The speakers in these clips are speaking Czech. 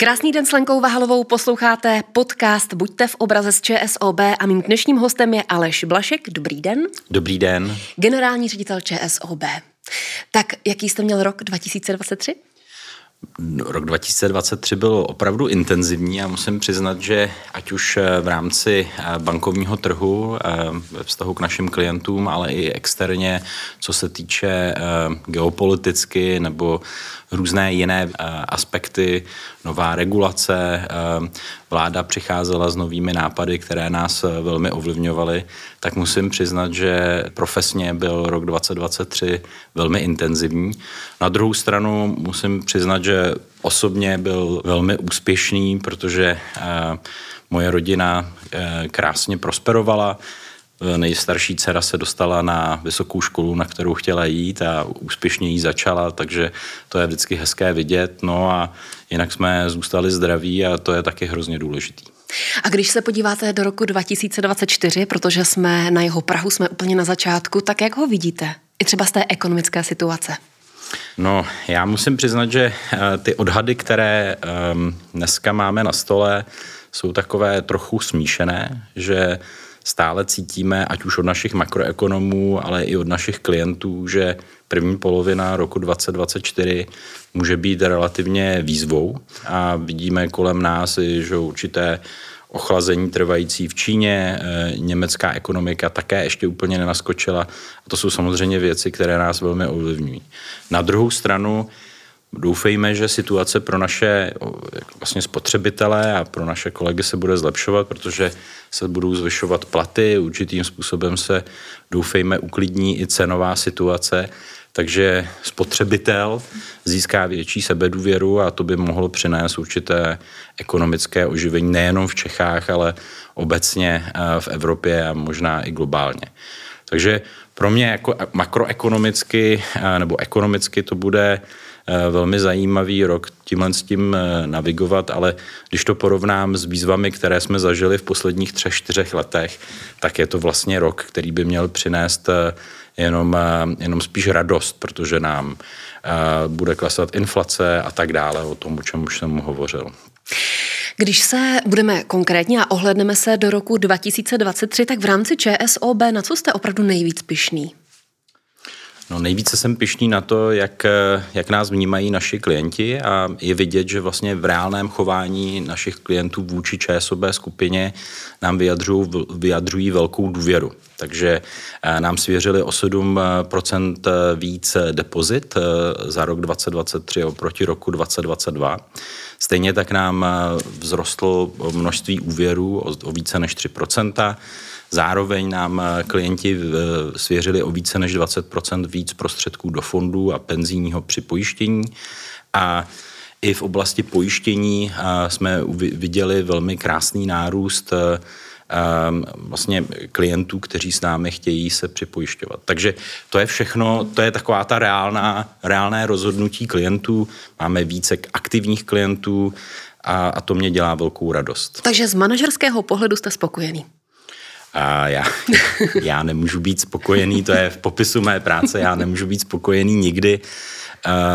Krásný den s Lenkou Vahalovou, posloucháte podcast Buďte v obraze z ČSOB a mým dnešním hostem je Aleš Blašek. Dobrý den. Dobrý den. Generální ředitel ČSOB. Tak jaký jste měl rok 2023? Rok 2023 byl opravdu intenzivní a musím přiznat, že ať už v rámci eh, bankovního trhu eh, ve vztahu k našim klientům, ale i externě, co se týče eh, geopoliticky nebo různé jiné aspekty, nová regulace, vláda přicházela s novými nápady, které nás velmi ovlivňovaly, tak musím přiznat, že profesně byl rok 2023 velmi intenzivní. Na druhou stranu musím přiznat, že osobně byl velmi úspěšný, protože moje rodina krásně prosperovala, Nejstarší dcera se dostala na vysokou školu, na kterou chtěla jít a úspěšně jí začala, takže to je vždycky hezké vidět. No a jinak jsme zůstali zdraví a to je taky hrozně důležitý. A když se podíváte do roku 2024, protože jsme na jeho Prahu, jsme úplně na začátku, tak jak ho vidíte? I třeba z té ekonomické situace. No, já musím přiznat, že eh, ty odhady, které ehm, dneska máme na stole, jsou takové trochu smíšené, že stále cítíme, ať už od našich makroekonomů, ale i od našich klientů, že první polovina roku 2024 může být relativně výzvou a vidíme kolem nás, že určité ochlazení trvající v Číně, eh, německá ekonomika také ještě úplně nenaskočila. A to jsou samozřejmě věci, které nás velmi ovlivňují. Na druhou stranu Doufejme, že situace pro naše vlastně spotřebitele a pro naše kolegy se bude zlepšovat, protože se budou zvyšovat platy, určitým způsobem se doufejme uklidní i cenová situace, takže spotřebitel získá větší sebedůvěru a to by mohlo přinést určité ekonomické oživení nejenom v Čechách, ale obecně eh, v Evropě a možná i globálně. Takže pro mě jako makroekonomicky eh, nebo ekonomicky to bude Eh, velmi zajímavý rok tímhle s tím eh, navigovat, ale když to porovnám s výzvami, které jsme zažili v posledních třech, čtyřech letech, tak je to vlastně rok, který by měl přinést jenom, jenom spíš radost, protože nám bude klesat inflace a tak dále, o tom, o čem už jsem hovořil. Když se budeme konkrétně a ohledneme se do roku 2023, tak v rámci ČSOB na co jste opravdu nejvíc pišný? No nejvíce jsem pišný na to, jak, jak nás vnímají naši klienti a je vidět, že vlastně v reálném chování našich klientů vůči ČSOB skupině nám vyjadřují, vyjadřují velkou důvěru. Takže eh, nám svěřili o 7% víc depozit eh, za rok 2023 oproti roku 2022. Stejně tak nám eh, vzrostlo množství úvěrů o více než 3%. Zároveň nám eh, klienti eh, svěřili o více než 20% víc prostředků do fondů a penzijního připojištění. A i v oblasti pojištění eh, jsme viděli velmi krásný nárůst vlastně klientů, kteří s námi chtějí se připojišťovat. Takže to je všechno, to je taková ta reálná, reálné rozhodnutí klientů. Máme více aktivních klientů a, a to mě dělá velkou radost. Takže z manažerského pohledu jste spokojený? A já, já nemůžu být spokojený, to je v popisu mé práce, já nemůžu být spokojený nikdy,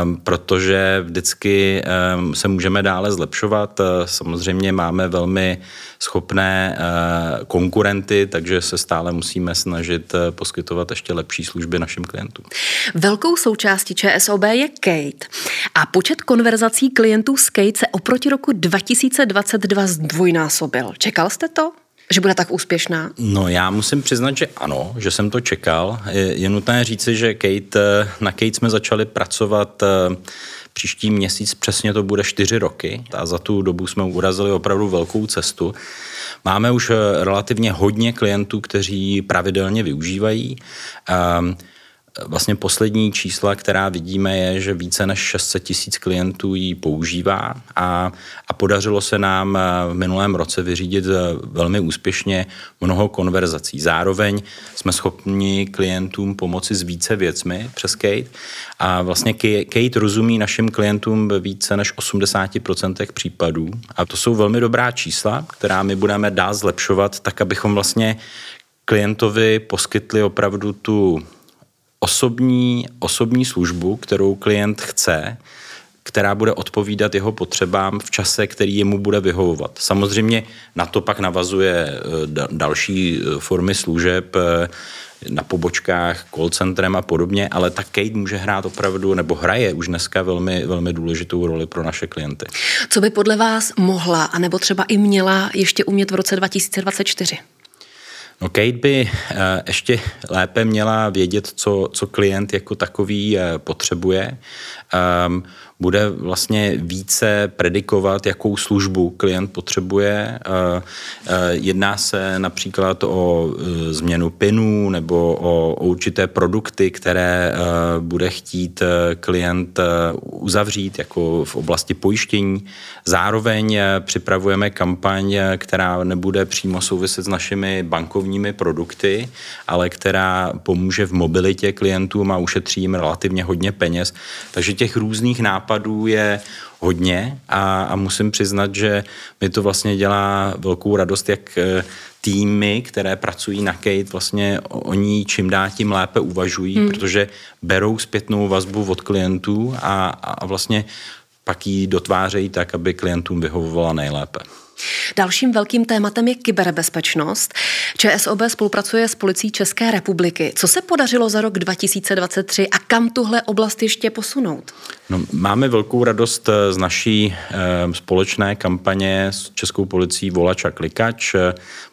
um, protože vždycky um, se můžeme dále zlepšovat. Samozřejmě máme velmi schopné uh, konkurenty, takže se stále musíme snažit uh, poskytovat ještě lepší služby našim klientům. Velkou součástí ČSOB je Kate a počet konverzací klientů z Kate se oproti roku 2022 zdvojnásobil. Čekal jste to? Že bude tak úspěšná? No já musím přiznat, že ano, že jsem to čekal. Je, je nutné říci, že Kate, na Kate jsme začali pracovat eh, příští měsíc, přesně to bude čtyři roky a za tu dobu jsme urazili opravdu velkou cestu. Máme už eh, relativně hodně klientů, kteří pravidelně využívají. Um, Vlastně poslední čísla, která vidíme, je, že více než 600 tisíc klientů ji používá a, a podařilo se nám v minulém roce vyřídit velmi úspěšně mnoho konverzací. Zároveň jsme schopni klientům pomoci s více věcmi přes Kate a vlastně Kate rozumí našim klientům ve více než 80% případů a to jsou velmi dobrá čísla, která my budeme dál zlepšovat, tak abychom vlastně klientovi poskytli opravdu tu osobní, osobní službu, kterou klient chce, která bude odpovídat jeho potřebám v čase, který jemu bude vyhovovat. Samozřejmě na to pak navazuje další formy služeb, na pobočkách, call centrem a podobně, ale ta Kate může hrát opravdu, nebo hraje už dneska velmi, velmi důležitou roli pro naše klienty. Co by podle vás mohla, anebo třeba i měla ještě umět v roce 2024? No Kate by eh, ještě lépe měla vědět, co, co klient jako takový eh, potřebuje. Um, bude vlastně více predikovat, jakou službu klient potřebuje. Eh, eh, jedná se například o eh, změnu PINů nebo o určité produkty, které bude chtít klient uzavřít, jako v oblasti pojištění. Zároveň připravujeme kampaň, která nebude přímo souviset s našimi bankovními produkty, ale která pomůže v mobilitě klientům a ušetří jim relativně hodně peněz. Takže těch různých nápadů nápadů je hodně a, a musím přiznat, že mi to vlastně dělá velkou radost, jak eh, týmy, které pracují na Kate, vlastně oni čím dá tím lépe uvažují, hmm. protože berou zpětnou vazbu od klientů a, a vlastně pak ji dotvářejí tak, aby klientům vyhovovala nejlépe. Dalším velkým tématem je kyberbezpečnost. ČSOB spolupracuje s policií České republiky. Co se podařilo za rok 2023 a kam tuhle oblast ještě posunout? No, máme velkou radost eh, z naší e, společné kampaně s Českou policií Volač a Klikač.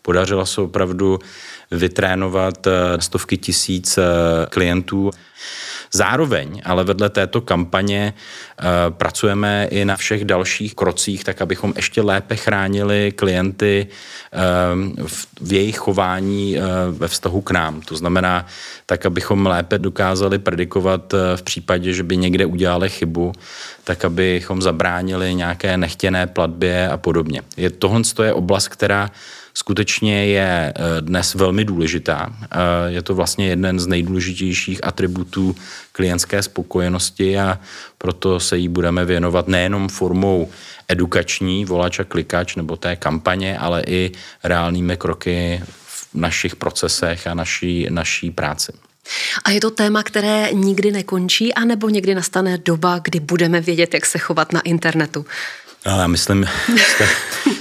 Podařilo se opravdu vytrénovat eh, stovky tisíc klientů. Zároveň ale vedle této kampaně uh, pracujeme i na všech dalších krocích, tak abychom ještě lépe chránili klienty uh, v, jejich chování uh, ve vztahu k nám. To znamená, tak abychom lépe dokázali predikovat v případě, že by někde udělali chybu, tak abychom zabránili nějaké nechtěné platbě a podobně. Je, tohle je oblast, která skutečně je eh, dnes velmi důležitá. Eh, je to vlastně jeden z nejdůležitějších atributů klientské spokojenosti a proto se jí budeme věnovat nejenom formou edukační, volač a klikač nebo té kampaně, ale i reálnými kroky v našich procesech a naší, naší práci. A je to téma, které nikdy nekončí, anebo někdy nastane doba, kdy budeme vědět, jak se chovat na internetu? No, já myslím, jste,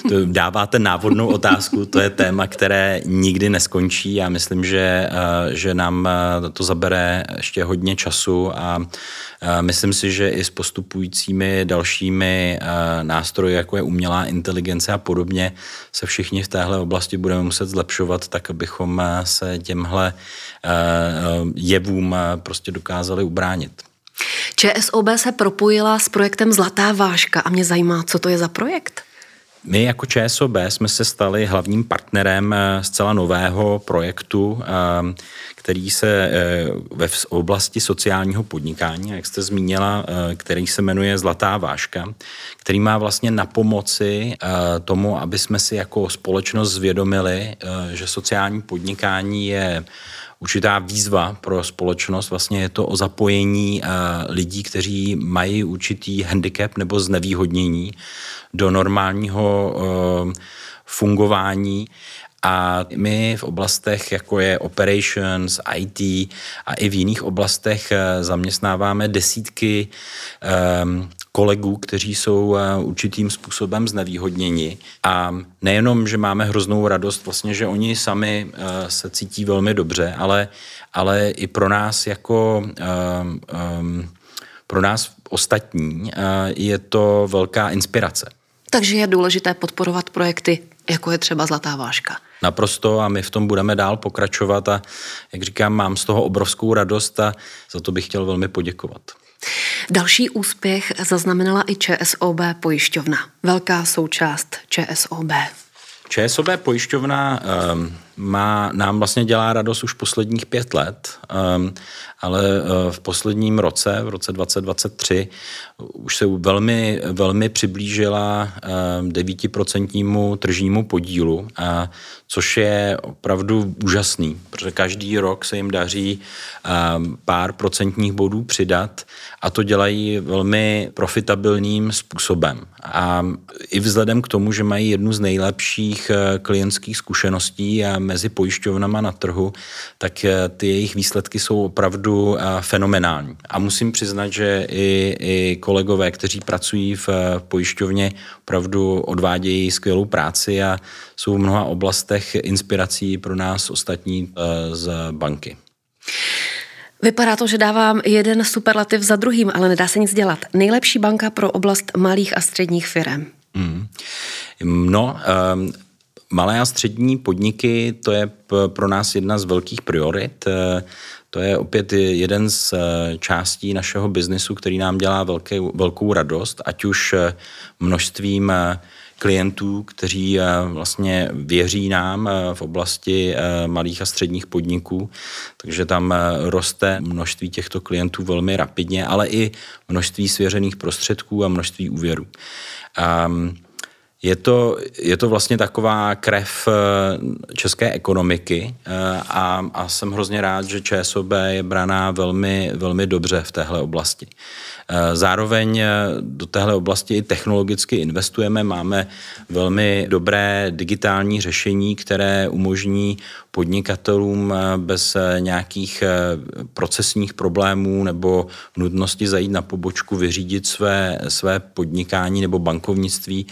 to dáváte návodnou otázku, to je téma, které nikdy neskončí. Já myslím, že, eh, že nám eh, to zabere ještě hodně času a eh, myslím si, že i s postupujícími dalšími nástroji, jako je umělá inteligence a podobně, se všichni v téhle oblasti budeme muset zlepšovat, tak abychom se těmhle jevům prostě dokázali ubránit. ČSOB se propojila s projektem Zlatá váška a mě zajímá, co to je za projekt. My jako ČSOB jsme se stali hlavním partnerem eh, zcela nového projektu, eh, který se eh, ve oblasti sociálního podnikání, jak jste zmínila, který se jmenuje Zlatá váška, který má vlastně na pomoci tomu, aby jsme si jako společnost zvědomili, že sociální podnikání je určitá výzva pro společnost. Vlastně je to o zapojení lidí, kteří mají určitý handicap nebo znevýhodnění do normálního uh, fungování. A my v oblastech, jako je operations, IT a i v jiných oblastech eh, zaměstnáváme desítky kolegů, kteří jsou eh, určitým způsobem znevýhodněni. A nejenom, že máme hroznou radost, vlastně, že oni sami se cítí velmi dobře, ale, ale i pro nás jako um, um, pro nás ostatní je to velká inspirace. Takže je důležité podporovat projekty, jako je třeba Zlatá váška. Naprosto a my v tom budeme dál pokračovat a jak říkám, mám z toho obrovskou radost a za to bych chtěl velmi poděkovat. Další úspěch zaznamenala i ČSOB pojišťovna, velká součást ČSOB. ČSOB pojišťovna um, má, nám vlastně dělá radost už posledních pět let, um, ale uh, v posledním roce, v roce 2023, už se velmi, velmi přiblížila um, 9% tržnímu podílu, a, což je opravdu úžasný, protože každý rok se jim daří um, pár procentních bodů přidat a to dělají velmi profitabilním způsobem. A i vzhledem k tomu, že mají jednu z nejlepších uh, klientských zkušeností a mezi pojišťovnama na trhu, tak ty jejich výsledky jsou opravdu fenomenální. A musím přiznat, že i, i kolegové, kteří pracují v pojišťovně, opravdu odvádějí skvělou práci a jsou v mnoha oblastech inspirací pro nás ostatní z banky. Vypadá to, že dávám jeden superlativ za druhým, ale nedá se nic dělat. Nejlepší banka pro oblast malých a středních firm. Mm. No, um, malé a střední podniky, to je pro nás jedna z velkých priorit. Eh, to je opět jeden z eh, částí našeho biznesu, který nám dělá velké, velkou radost, ať už eh, množstvím klientů, kteří vlastně věří nám v oblasti malých a středních podniků, takže tam roste množství těchto klientů velmi rapidně, ale i množství svěřených prostředků a množství úvěrů. Um, je to, je to vlastně taková krev české ekonomiky a, a jsem hrozně rád, že ČSOB je braná velmi, velmi dobře v téhle oblasti. Eh, zároveň eh, do téhle oblasti i technologicky investujeme, máme velmi dobré digitální řešení, které umožní podnikatelům eh, bez nějakých procesních problémů nebo nutnosti zajít na pobočku, vyřídit své, své podnikání nebo bankovnictví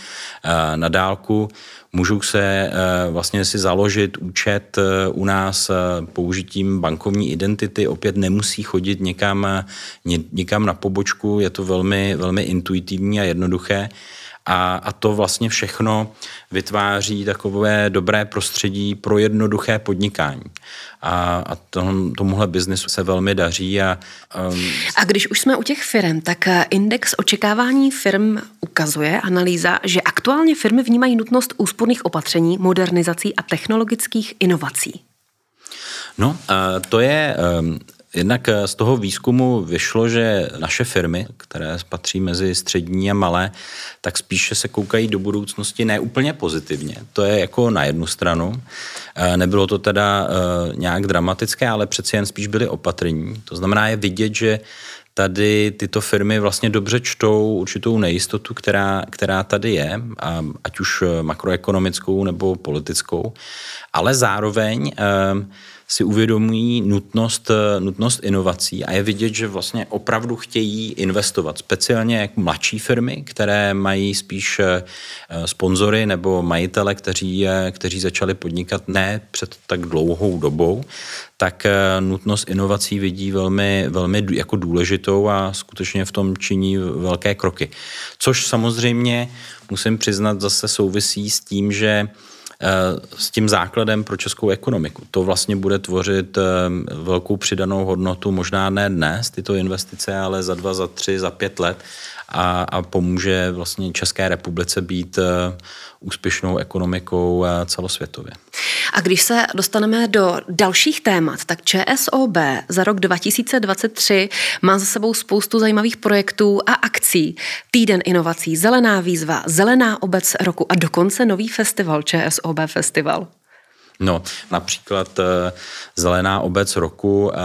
na dálku. Můžou se eh, vlastně si založit účet eh, u nás eh, použitím bankovní identity, opět nemusí chodit někam, někam na pobočku, je to velmi, velmi intuitivní a jednoduché. A, a to vlastně všechno vytváří takové dobré prostředí pro jednoduché podnikání. A, a to, tomuhle biznesu se velmi daří. A, um... a když už jsme u těch firm, tak eh, index očekávání firm ukazuje, analýza, že aktuálně firmy vnímají nutnost úsporných opatření, modernizací a technologických inovací. No, to je um, Jednak eh, z toho výzkumu vyšlo, že naše firmy, které patří mezi střední a malé, tak spíše se koukají do budoucnosti neúplně pozitivně. To je jako na jednu stranu. Eh, nebylo to teda eh, nějak dramatické, ale přeci jen spíš byly opatrní. To znamená je vidět, že tady tyto firmy vlastně dobře čtou určitou nejistotu, která, která tady je, ať už makroekonomickou nebo politickou, ale zároveň si uvědomují nutnost, eh, nutnost inovací a je vidět, že vlastně opravdu chtějí investovat, speciálně jak mladší firmy, které mají spíš eh, sponzory nebo majitele, kteří, eh, kteří začali podnikat ne před tak dlouhou dobou, tak nutnost inovací vidí velmi, velmi jako důležitou a skutečně v tom činí velké kroky. Což samozřejmě musím přiznat zase souvisí s tím, že s tím základem pro českou ekonomiku. To vlastně bude tvořit velkou přidanou hodnotu, možná ne dnes tyto investice, ale za dva, za tři, za pět let a, a pomůže vlastně České republice být eh, úspěšnou ekonomikou eh, celosvětově. A když se dostaneme do dalších témat, tak ČSOB za rok 2023 má za sebou spoustu zajímavých projektů a akcí. Týden inovací, zelená výzva, zelená obec roku a dokonce nový festival ČSOB Festival. No, například eh, Zelená obec roku, eh,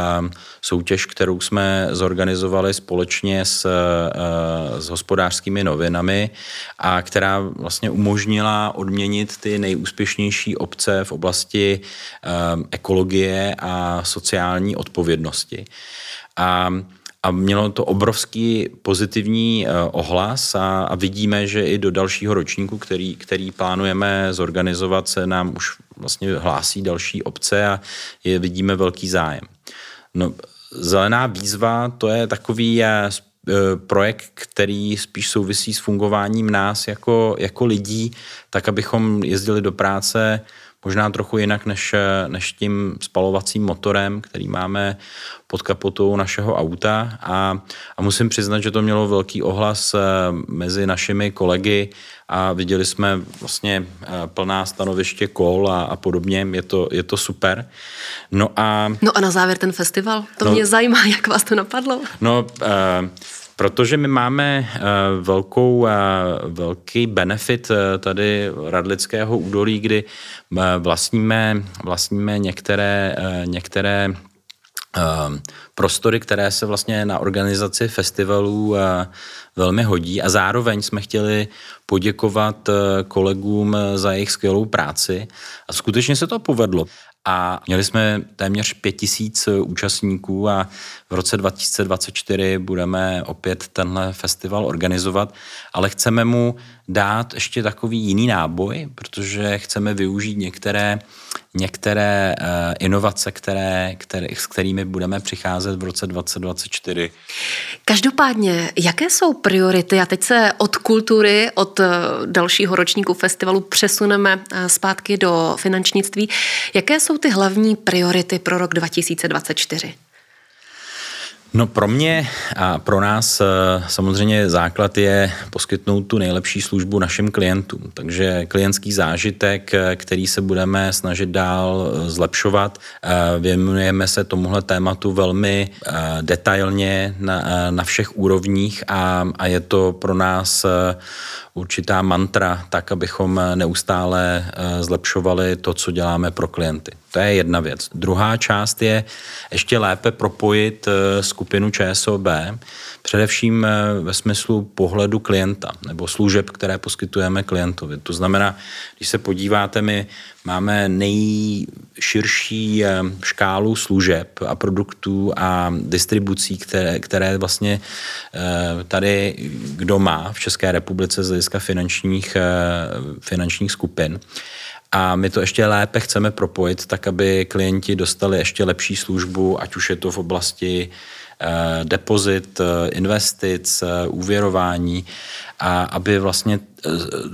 soutěž, kterou jsme zorganizovali společně s, eh, s hospodářskými novinami a která vlastně umožnila odměnit ty nejúspěšnější obce v oblasti ekologie a sociální odpovědnosti. A a mělo to obrovský pozitivní ohlas a, a vidíme, že i do dalšího ročníku, který, který plánujeme zorganizovat, se nám už vlastně hlásí další obce a je, vidíme velký zájem. No, zelená výzva to je takový je, eh, projekt, který spíš souvisí s fungováním nás jako, jako lidí, tak abychom jezdili do práce možná trochu jinak než, než tím spalovacím motorem, který máme pod kapotou našeho auta. A, a musím přiznat, že to mělo velký ohlas eh, mezi našimi kolegy. A viděli jsme vlastně eh, plná stanoviště kol a, a podobně, je to, je to super. No a... No a na závěr ten festival, to no, mě zajímá, jak vás to napadlo. No, uh, Protože my máme uh, velkou, uh, velký benefit uh, tady Radlického údolí, kdy vlastníme, vlastníme některé, některé prostory, které se vlastně na organizaci festivalů velmi hodí. A zároveň jsme chtěli poděkovat kolegům za jejich skvělou práci. A skutečně se to povedlo. A měli jsme téměř pět tisíc účastníků a v roce 2024 budeme opět tenhle festival organizovat, ale chceme mu dát ještě takový jiný náboj, protože chceme využít některé, některé uh, inovace, které, které, s kterými budeme přicházet v roce 2024. Každopádně, jaké jsou priority? A teď se od kultury, od eh, dalšího ročníku festivalu přesuneme eh, zpátky do finančnictví. Jaké jsou ty hlavní priority pro rok 2024? No pro mě a pro nás eh, samozřejmě základ je poskytnout tu nejlepší službu našim klientům. Takže klientský zážitek, eh, který se budeme snažit dál eh, zlepšovat. Věnujeme se tomuhle tématu velmi detailně na, na všech úrovních a, a je to pro nás určitá mantra, tak abychom neustále zlepšovali to, co děláme pro klienty. To je jedna věc. Druhá část je ještě lépe propojit eh, skupinu ČSOB, především eh, ve smyslu pohledu klienta nebo služeb, které poskytujeme klientovi. To znamená, když se podíváte, my máme nejširší eh, škálu služeb a produktů a distribucí, které, které vlastně tady kdo má v České republice z hlediska finančních, finančních skupin. A my to ještě lépe chceme propojit, tak aby klienti dostali ještě lepší službu, ať už je to v oblasti eh, depozit, eh, investic, eh, úvěrování a aby vlastně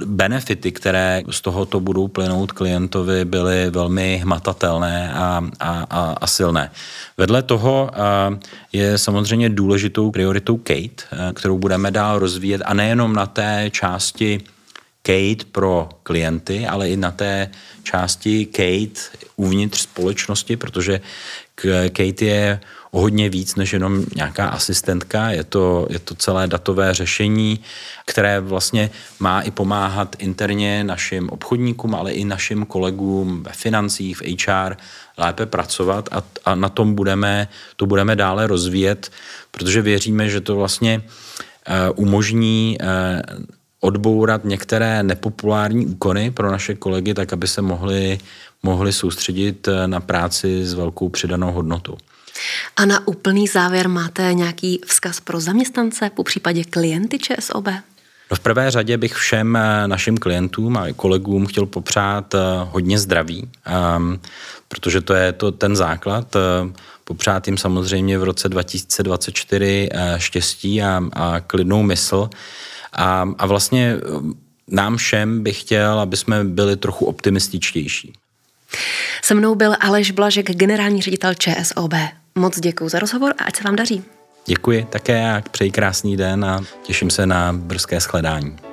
benefity, které z tohoto budou plynout klientovi, byly velmi hmatatelné a, a, a, a silné. Vedle toho je samozřejmě důležitou prioritou Kate, kterou budeme dál rozvíjet a nejenom na té části Kate pro klienty, ale i na té části Kate uvnitř společnosti, protože Kate je hodně víc než jenom nějaká asistentka. Je to, je to celé datové řešení, které vlastně má i pomáhat interně našim obchodníkům, ale i našim kolegům ve financích, v HR lépe pracovat a, a na tom budeme, to budeme dále rozvíjet, protože věříme, že to vlastně uh, umožní uh, odbourat některé nepopulární úkony pro naše kolegy, tak aby se mohli, mohli soustředit eh, na práci s velkou přidanou hodnotou. A na úplný závěr máte nějaký vzkaz pro zaměstnance, po případě klienty ČSOB? No v prvé řadě bych všem eh, našim klientům a kolegům chtěl popřát eh, hodně zdraví, um, protože to je to ten základ. Popřát jim samozřejmě v roce 2024 štěstí a, a klidnou mysl a, a vlastně nám všem bych chtěl, aby jsme byli trochu optimističtější. Se mnou byl Aleš Blažek, generální ředitel ČSOB. Moc děkuji za rozhovor a ať se vám daří. Děkuji také a přeji krásný den a těším se na brzké shledání.